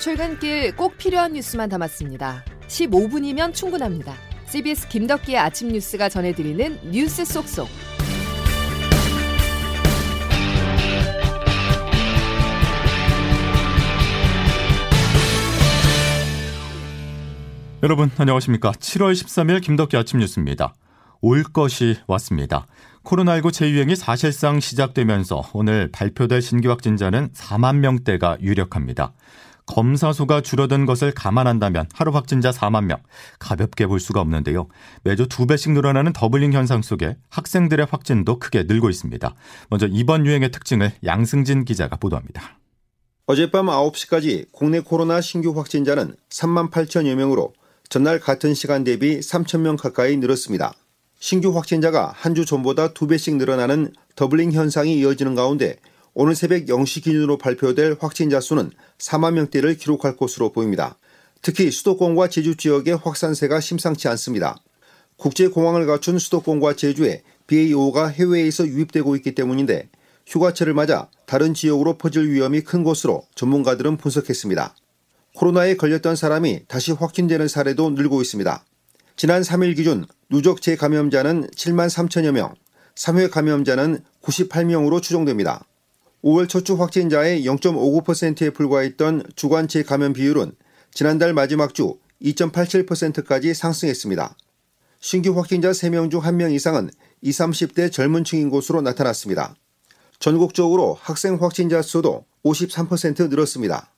출근길 꼭 필요한 뉴스만 담았습니다. 15분이면 충분합니다. CBS 김덕기의 아침 뉴스가 전해드리는 뉴스 속속. 여러분 안녕하십니까? 7월 13일 김덕기 아침 뉴스입니다. 올 것이 왔습니다. 코로나19 재유행이 사실상 시작되면서 오늘 발표될 신규 확진자는 4만 명대가 유력합니다. 검사 수가 줄어든 것을 감안한다면 하루 확진자 4만 명 가볍게 볼 수가 없는데요. 매주 두 배씩 늘어나는 doubling 현상 속에 학생들의 확진도 크게 늘고 있습니다. 먼저 이번 유행의 특징을 양승진 기자가 보도합니다. 어젯밤 9시까지 국내 코로나 신규 확진자는 3만 8천여 명으로 전날 같은 시간 대비 3천 명 가까이 늘었습니다. 신규 확진자가 한 주 전보다 두 배씩 늘어나는 doubling 현상이 이어지는 가운데 오늘 새벽 0시 기준으로 발표될 확진자 수는 4만 명대를 기록할 것으로 보입니다. 특히 수도권과 제주 지역의 확산세가 심상치 않습니다. 국제공항을 갖춘 수도권과 제주에 BA5가 해외에서 유입되고 있기 때문인데 휴가철을 맞아 다른 지역으로 퍼질 위험이 큰 것으로 전문가들은 분석했습니다. 코로나에 걸렸던 사람이 다시 확진되는 사례도 늘고 있습니다. 지난 3일 기준 누적 재감염자는 7만 3천여 명, 3회 감염자는 98명으로 추정됩니다. 5월 첫주 확진자의 0.59%에 불과했던 주간체 감염 비율은 지난달 마지막 주 2.87%까지 상승했습니다. 신규 확진자 3명 중 1명 이상은 20, 30대 젊은 층인 것으로 나타났습니다. 전국적으로 학생 확진자 수도 53% 늘었습니다.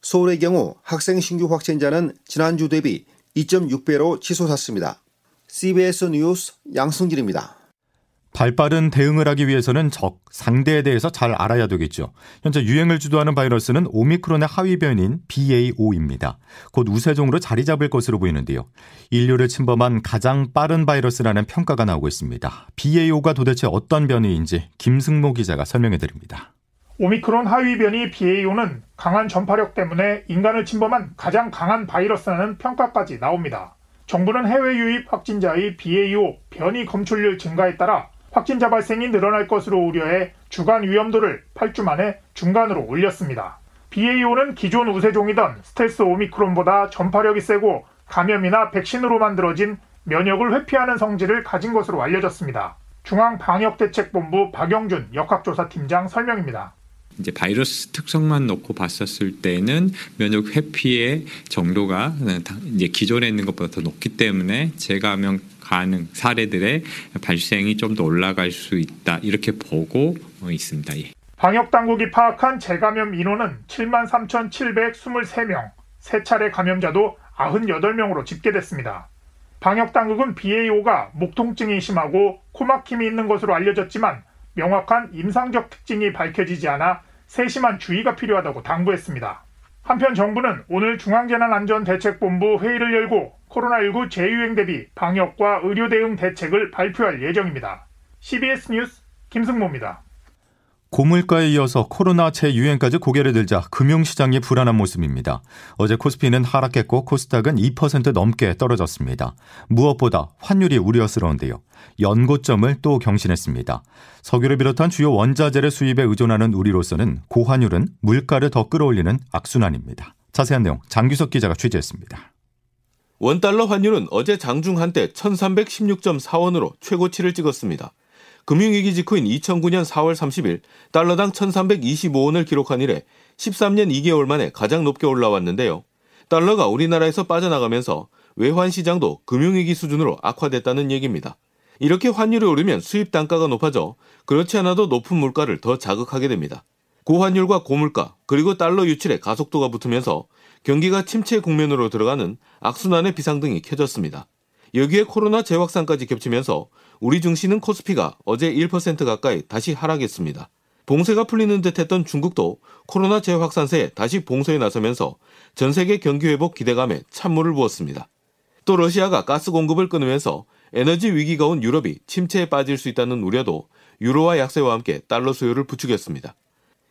서울의 경우 학생 신규 확진자는 지난주 대비 2.6배로 치솟았습니다. CBS 뉴스 양승길입니다. 발빠른 대응을 하기 위해서는 적, 상대에 대해서 잘 알아야 되겠죠. 현재 유행을 주도하는 바이러스는 오미크론의 하위 변인 BA5입니다. 곧 우세종으로 자리 잡을 것으로 보이는데요. 인류를 침범한 가장 빠른 바이러스라는 평가가 나오고 있습니다. BA5가 도대체 어떤 변이인지 김승모 기자가 설명해 드립니다. 오미크론 하위 변이 BA5는 강한 전파력 때문에 인간을 침범한 가장 강한 바이러스라는 평가까지 나옵니다. 정부는 해외 유입 확진자의 BA5 변이 검출률 증가에 따라 확진자 발생이 늘어날 것으로 우려해 주간 위험도를 8주 만에 중간으로 올렸습니다. BA5는 기존 우세종이던 스텔스 오미크론보다 전파력이 세고 감염이나 백신으로 만들어진 면역을 회피하는 성질을 가진 것으로 알려졌습니다. 중앙방역대책본부 박영준 역학조사팀장 설명입니다. 이제 바이러스 특성만 놓고 봤었을 때는 면역 회피의 정도가 이제 기존에 있는 것보다 더 높기 때문에 재감염 가능 사례들의 발생이 좀 더 올라갈 수 있다 이렇게 보고 있습니다. 예. 방역 당국이 파악한 재감염 인원은 7만 3,723명, 세 차례 감염자도 98명으로 집계됐습니다. 방역 당국은 BA5가 목 통증이 심하고 코막힘이 있는 것으로 알려졌지만 명확한 임상적 특징이 밝혀지지 않아 세심한 주의가 필요하다고 당부했습니다. 한편 정부는 오늘 중앙재난안전대책본부 회의를 열고 코로나19 재유행 대비 방역과 의료 대응 대책을 발표할 예정입니다. CBS 뉴스 김승모입니다. 고물가에 이어서 코로나 재유행까지 고개를 들자 금융시장이 불안한 모습입니다. 어제 코스피는 하락했고 코스닥은 2% 넘게 떨어졌습니다. 무엇보다 환율이 우려스러운데요. 연고점을 또 경신했습니다. 석유를 비롯한 주요 원자재를 수입에 의존하는 우리로서는 고환율은 물가를 더 끌어올리는 악순환입니다. 자세한 내용 장규석 기자가 취재했습니다. 원달러 환율은 어제 장중 한때 1316.4원으로 최고치를 찍었습니다. 금융위기 직후인 2009년 4월 30일 달러당 1325원을 기록한 이래 13년 2개월 만에 가장 높게 올라왔는데요. 달러가 우리나라에서 빠져나가면서 외환 시장도 금융위기 수준으로 악화됐다는 얘기입니다. 이렇게 환율이 오르면 수입 단가가 높아져 그렇지 않아도 높은 물가를 더 자극하게 됩니다. 고환율과 고물가 그리고 달러 유출에 가속도가 붙으면서 경기가 침체 국면으로 들어가는 악순환의 비상등이 켜졌습니다. 여기에 코로나 재확산까지 겹치면서 우리 증시는 코스피가 어제 1% 가까이 다시 하락했습니다. 봉쇄가 풀리는 듯했던 중국도 코로나 재확산세에 다시 봉쇄에 나서면서 전 세계 경기 회복 기대감에 찬물을 부었습니다. 또 러시아가 가스 공급을 끊으면서 에너지 위기가 온 유럽이 침체에 빠질 수 있다는 우려도 유로와 약세와 함께 달러 수요를 부추겼습니다.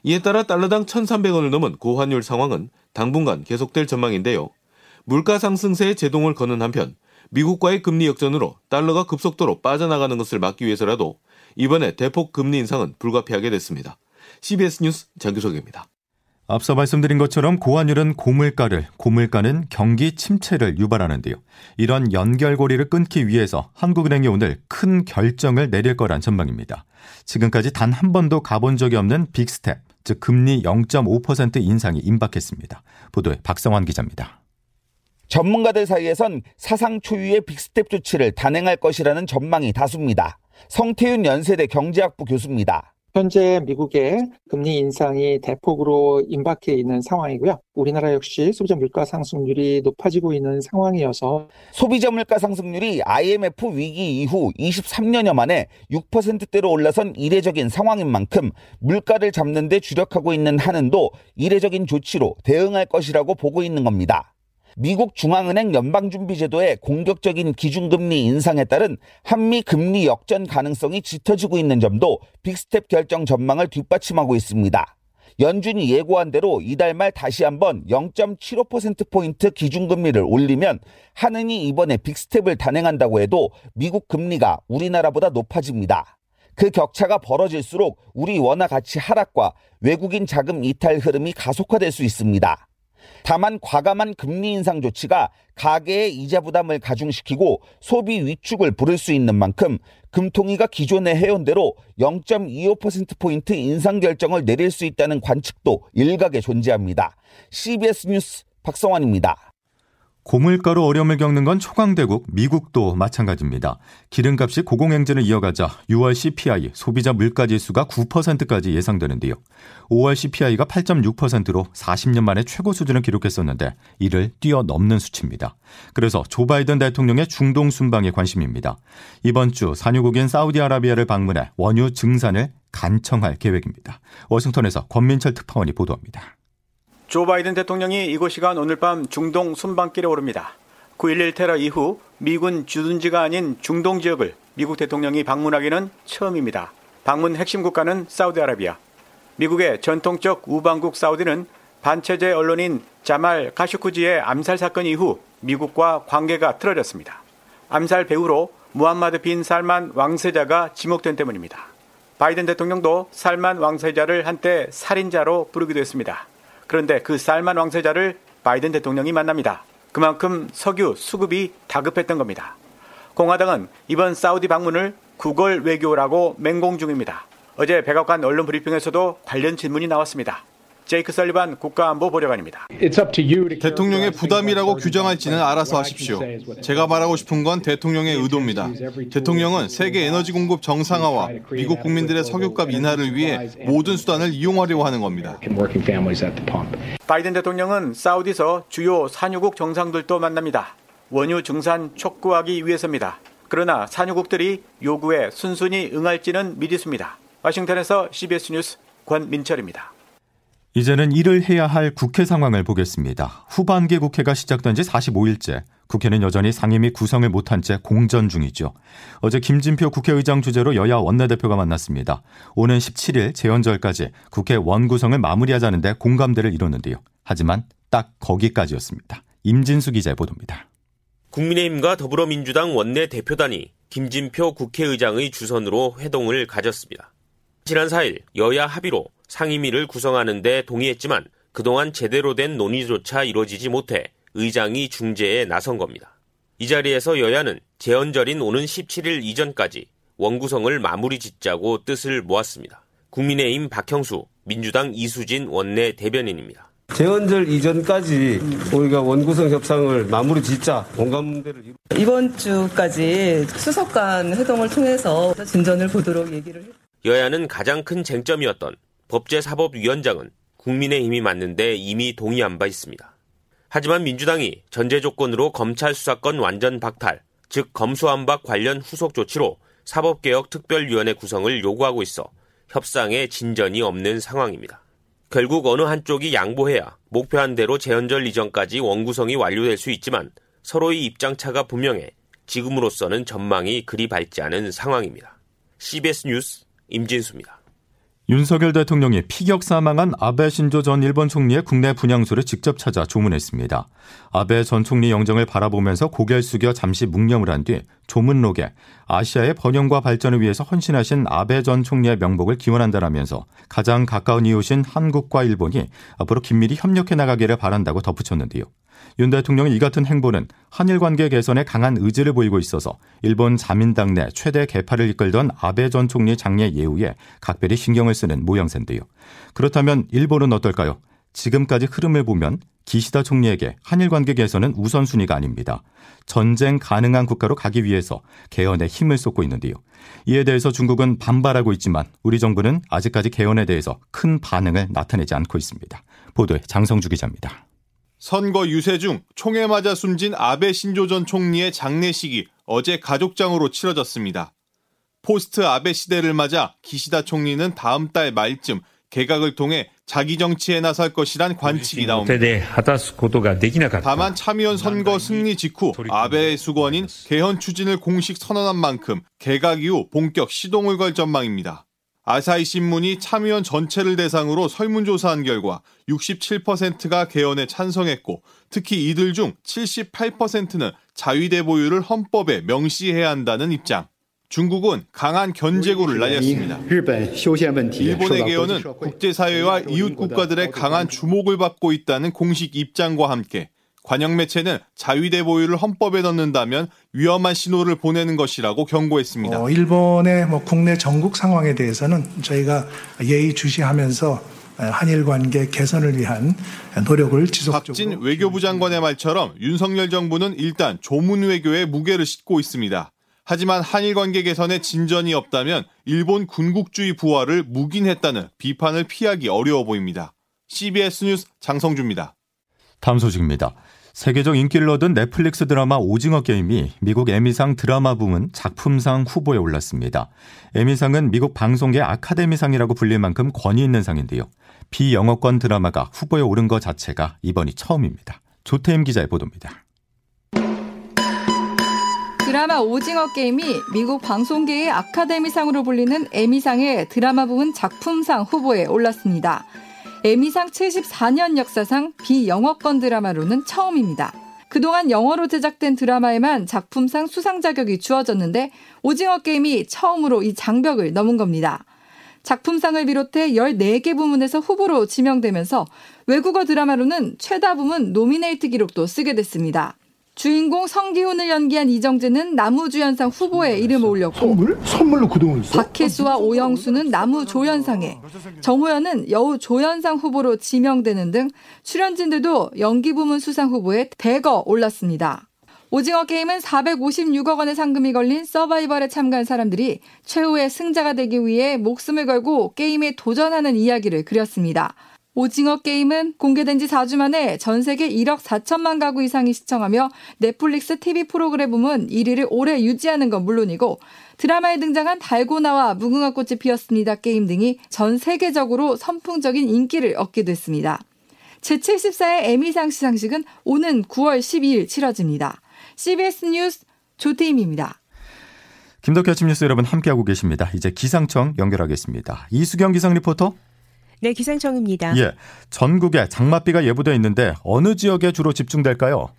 이에 따라 달러당 1,300원을 넘은 고환율 상황은 당분간 계속될 전망인데요. 물가 상승세에 제동을 거는 한편 미국과의 금리 역전으로 달러가 급속도로 빠져나가는 것을 막기 위해서라도 이번에 대폭 금리 인상은 불가피하게 됐습니다. CBS 뉴스 장규석입니다. 앞서 말씀드린 것처럼 고환율은 고물가를, 고물가는 경기 침체를 유발하는데요. 이런 연결고리를 끊기 위해서 한국은행이 오늘 큰 결정을 내릴 거란 전망입니다. 지금까지 단 한 번도 가본 적이 없는 big step, 즉 금리 0.5% 인상이 임박했습니다. 보도에 박성환 기자입니다. 전문가들 사이에선 사상 초유의 big step 조치를 단행할 것이라는 전망이 다수입니다. 성태윤 연세대 경제학부 교수입니다. 현재 미국의 금리 인상이 대폭으로 임박해 있는 상황이고요. 우리나라 역시 소비자 물가 상승률이 높아지고 있는 상황이어서 소비자 물가 상승률이 IMF 위기 이후 23년여 만에 6%대로 올라선 이례적인 상황인 만큼 물가를 잡는 데 주력하고 있는 한은도 이례적인 조치로 대응할 것이라고 보고 있는 겁니다. 미국 중앙은행 연방준비제도의 공격적인 기준금리 인상에 따른 한미 금리 역전 가능성이 짙어지고 있는 점도 big step 결정 전망을 뒷받침하고 있습니다. 연준이 예고한 대로 이달 말 다시 한번 0.75%포인트 기준금리를 올리면 한은이 이번에 big step을 단행한다고 해도 미국 금리가 우리나라보다 높아집니다. 그 격차가 벌어질수록 우리 원화 가치 하락과 외국인 자금 이탈 흐름이 가속화될 수 있습니다. 다만 과감한 금리 인상 조치가 가계의 이자 부담을 가중시키고 소비 위축을 부를 수 있는 만큼 금통위가 기존에 해온 대로 0.25%포인트 인상 결정을 내릴 수 있다는 관측도 일각에 존재합니다. CBS 뉴스 박성환입니다. 고물가로 어려움을 겪는 건 초강대국 미국도 마찬가지입니다. 기름값이 고공행진을 이어가자 6월 CPI 소비자 물가지수가 9%까지 예상되는데요. 5월 CPI가 8.6%로 40년 만에 최고 수준을 기록했었는데 이를 뛰어넘는 수치입니다. 그래서 조 바이든 대통령의 중동 순방에 관심입니다. 이번 주 산유국인 사우디아라비아를 방문해 원유 증산을 간청할 계획입니다. 워싱턴에서 권민철 특파원이 보도합니다. 조 바이든 대통령이 이곳 시간 오늘 밤 중동 순방길에 오릅니다. 9.11 테러 이후 미군 주둔지가 아닌 중동 지역을 미국 대통령이 방문하기는 처음입니다. 방문 핵심 국가는 사우디아라비아. 미국의 전통적 우방국 사우디는 반체제 언론인 자말 카슈쿠지의 암살 사건 이후 미국과 관계가 틀어졌습니다. 암살 배후로 무함마드 빈 살만 왕세자가 지목된 때문입니다. 바이든 대통령도 살만 왕세자를 한때 살인자로 부르기도 했습니다. 그런데 그 쌀만 왕세자를 바이든 대통령이 만납니다. 그만큼 석유 수급이 다급했던 겁니다. 공화당은 이번 사우디 방문을 구걸 외교라고 맹공 중입니다. 어제 백악관 언론 브리핑에서도 관련 질문이 나왔습니다. 제이크 설리반 국가안보보좌관입니다. 대통령의 부담이라고 규정할지는 알아서 하십시오. 제가 말하고 싶은 건 대통령의 의도입니다. 대통령은 세계 에너지 공급 정상화와 미국 국민들의 석유값 인하를 위해 모든 수단을 이용하려고 하는 겁니다. 바이든 대통령은 사우디서 주요 산유국 정상들도 만납니다. 원유 증산 촉구하기 위해서입니다. 그러나 산유국들이 요구에 순순히 응할지는 미지수입니다. 와싱턴에서 CBS 뉴스 권민철입니다. 이제는 일을 해야 할 국회 상황을 보겠습니다. 후반기 국회가 시작된 지 45일째. 국회는 여전히 상임위 구성을 못한 채 공전 중이죠. 어제 김진표 국회의장 주재로 여야 원내대표가 만났습니다. 오는 17일 재연절까지 국회 원구성을 마무리하자는데 공감대를 이뤘는데요. 하지만 딱 거기까지였습니다. 임진수 기자의 보도입니다. 국민의힘과 더불어민주당 원내대표단이 김진표 국회의장의 주선으로 회동을 가졌습니다. 지난 4일 여야 합의로 상임위를 구성하는 데 동의했지만 그동안 제대로 된 논의조차 이루어지지 못해 의장이 중재에 나선 겁니다. 이 자리에서 여야는 재헌절인 오는 17일 이전까지 원구성을 마무리 짓자고 뜻을 모았습니다. 국민의힘 박형수, 민주당 이수진 원내 대변인입니다. 재헌절 이전까지 우리가 원구성 협상을 마무리 짓자 공감대를 이루... 이번 주까지 수석 간 회동을 통해서 진전을 보도록 얘기를 했... 여야는 가장 큰 쟁점이었던 법제사법위원장은 국민의힘이 맞는데 이미 동의한 바 있습니다. 하지만 민주당이 전제 조건으로 검찰 수사권 완전 박탈, 즉 검수완박 관련 후속 조치로 사법개혁 특별위원회 구성을 요구하고 있어 협상에 진전이 없는 상황입니다. 결국 어느 한쪽이 양보해야 목표한 대로 재헌절 이전까지 원구성이 완료될 수 있지만 서로의 입장차가 분명해 지금으로서는 전망이 그리 밝지 않은 상황입니다. CBS 뉴스 임진수입니다. 윤석열 대통령이 피격 사망한 아베 신조 전 일본 총리의 국내 분향소를 직접 찾아 조문했습니다. 아베 전 총리 영정을 바라보면서 고개를 숙여 잠시 묵념을 한 뒤 조문록에 아시아의 번영과 발전을 위해서 헌신하신 아베 전 총리의 명복을 기원한다라면서 가장 가까운 이웃인 한국과 일본이 앞으로 긴밀히 협력해 나가기를 바란다고 덧붙였는데요. 윤 대통령의 이 같은 행보는 한일 관계 개선에 강한 의지를 보이고 있어서 일본 자민당 내 최대 개파를 이끌던 아베 전 총리 장례 예우에 각별히 신경을 쓰는 모양새인데요. 그렇다면 일본은 어떨까요? 지금까지 흐름을 보면 기시다 총리에게 한일 관계 개선은 우선순위가 아닙니다. 전쟁 가능한 국가로 가기 위해서 개헌에 힘을 쏟고 있는데요. 이에 대해서 중국은 반발하고 있지만 우리 정부는 아직까지 개헌에 대해서 큰 반응을 나타내지 않고 있습니다. 보도에 장성주 기자입니다. 선거 유세 중 총에 맞아 숨진 아베 신조 전 총리의 장례식이 어제 가족장으로 치러졌습니다. 포스트 아베 시대를 맞아 기시다 총리는 다음 달 말쯤 개각을 통해 자기 정치에 나설 것이란 관측이 나옵니다. 다만 참의원 선거 승리 직후 아베의 수건인 개헌 추진을 공식 선언한 만큼 개각 이후 본격 시동을 걸 전망입니다. 아사히 신문이 참의원 전체를 대상으로 설문조사한 결과 67%가 개헌에 찬성했고 특히 이들 중 78%는 자위대 보유를 헌법에 명시해야 한다는 입장. 중국은 강한 견제구를 날렸습니다. 일본의 개헌은 국제사회와 이웃 국가들의 강한 주목을 받고 있다는 공식 입장과 함께 관영 매체는 자위대 보유를 헌법에 넣는다면 위험한 신호를 보내는 것이라고 경고했습니다. 어, 일본의 뭐 국내 전국 상황에 대해서는 저희가 예의 주시하면서 한일 관계 개선을 위한 노력을 지속적으로 박진 외교부 장관의 말처럼 윤석열 정부는 일단 조문 외교에 무게를 싣고 있습니다. 하지만 한일 관계 개선에 진전이 없다면 일본 군국주의 부활을 묵인했다는 비판을 피하기 어려워 보입니다. CBS 뉴스 장성주입니다. 다음 소식입니다. 세계적 인기를 얻은 넷플릭스 드라마 오징어 게임이 미국 에미상 드라마 부문 작품상 후보에 올랐습니다. 에미상은 미국 방송계 아카데미상이라고 불릴 만큼 권위 있는 상인데요. 비영어권 드라마가 후보에 오른 것 자체가 이번이 처음입니다. 조태임 기자의 보도입니다. 드라마 오징어 게임이 미국 방송계의 아카데미상으로 불리는 에미상의 드라마 부문 작품상 후보에 올랐습니다. 에미상 74년 역사상 비영어권 드라마로는 처음입니다. 그동안 영어로 제작된 드라마에만 작품상 수상 자격이 주어졌는데 오징어 게임이 처음으로 이 장벽을 넘은 겁니다. 작품상을 비롯해 14개 부문에서 후보로 지명되면서 외국어 드라마로는 최다 부문 노미네이트 기록도 쓰게 됐습니다. 주인공 성기훈을 연기한 이정재는 나무주연상 후보에 이름을 올렸고 선물? 선물로 그동안 써? 박혜수와 오영수는 나무조연상에 정호연은 여우조연상 후보로 지명되는 등 출연진들도 연기 부문 수상 후보에 대거 올랐습니다. 오징어 게임은 456억 원의 상금이 걸린 서바이벌에 참가한 사람들이 최후의 승자가 되기 위해 목숨을 걸고 게임에 도전하는 이야기를 그렸습니다. 오징어 게임은 공개된 지 4주 만에 전 세계 1억 4천만 가구 이상이 시청하며 넷플릭스 TV 프로그램 부문 1위를 오래 유지하는 건 물론이고 드라마에 등장한 달고나와 무궁화 꽃이 피었습니다 게임 등이 전 세계적으로 선풍적인 인기를 얻게 됐습니다. 제74회 에미상 시상식은 오는 9월 12일 치러집니다. CBS 뉴스 조태임입니다. 김덕기 아침 뉴스 여러분 함께하고 계십니다. 이제 기상청 연결하겠습니다. 이수경 기상 리포터. 네, 기상청입니다. 예. 전국에 장맛비가 예보되어 있는데 어느 지역에 주로 집중될까요?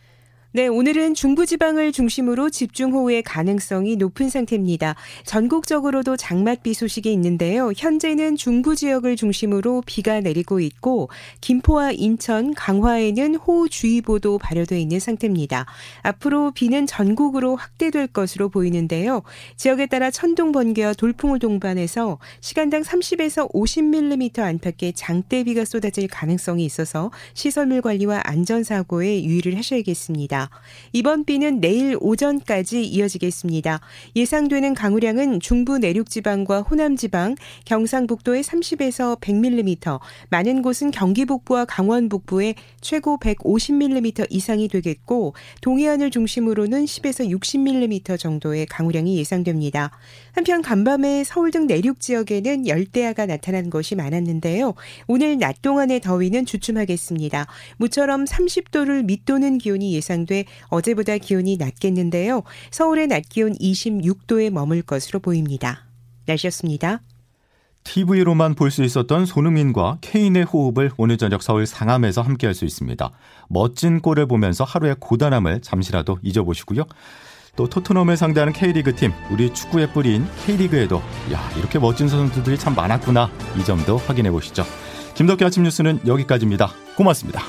네, 오늘은 중부지방을 중심으로 집중호우의 가능성이 높은 상태입니다. 전국적으로도 장맛비 소식이 있는데요. 현재는 중부 지역을 중심으로 비가 내리고 있고 김포와 인천, 강화에는 호우주의보도 발효되어 있는 상태입니다. 앞으로 비는 전국으로 확대될 것으로 보이는데요. 지역에 따라 천둥 번개와 돌풍을 동반해서 시간당 30에서 50mm 안팎의 장대비가 쏟아질 가능성이 있어서 시설물 관리와 안전사고에 유의를 하셔야겠습니다. 이번 비는 내일 오전까지 이어지겠습니다. 예상되는 강우량은 중부 내륙 지방과 호남 지방, 경상북도에 30에서 100mm, 많은 곳은 경기 북부와 강원 북부에 최고 150mm 이상이 되겠고 동해안을 중심으로는 10에서 60mm 정도의 강우량이 예상됩니다. 한편 간밤에 서울 등 내륙 지역에는 열대야가 나타난 것이 많았는데요. 오늘 낮 동안의 더위는 주춤하겠습니다. 모처럼 30도를 밑도는 기온이 예상돼 어제보다 기온이 낮겠는데요. 서울의 낮 기온 26도에 머물 것으로 보입니다. 날씨였습니다. TV로만 볼 수 있었던 손흥민과 케인의 호흡을 오늘 저녁 서울 상암에서 함께할 수 있습니다. 멋진 골을 보면서 하루의 고단함을 잠시라도 잊어보시고요. 또 토트넘을 상대하는 K리그 팀, 우리 축구의 뿌리인 K리그에도 야 이렇게 멋진 선수들이 참 많았구나 이 점도 확인해 보시죠. 김덕기 아침 뉴스는 여기까지입니다. 고맙습니다.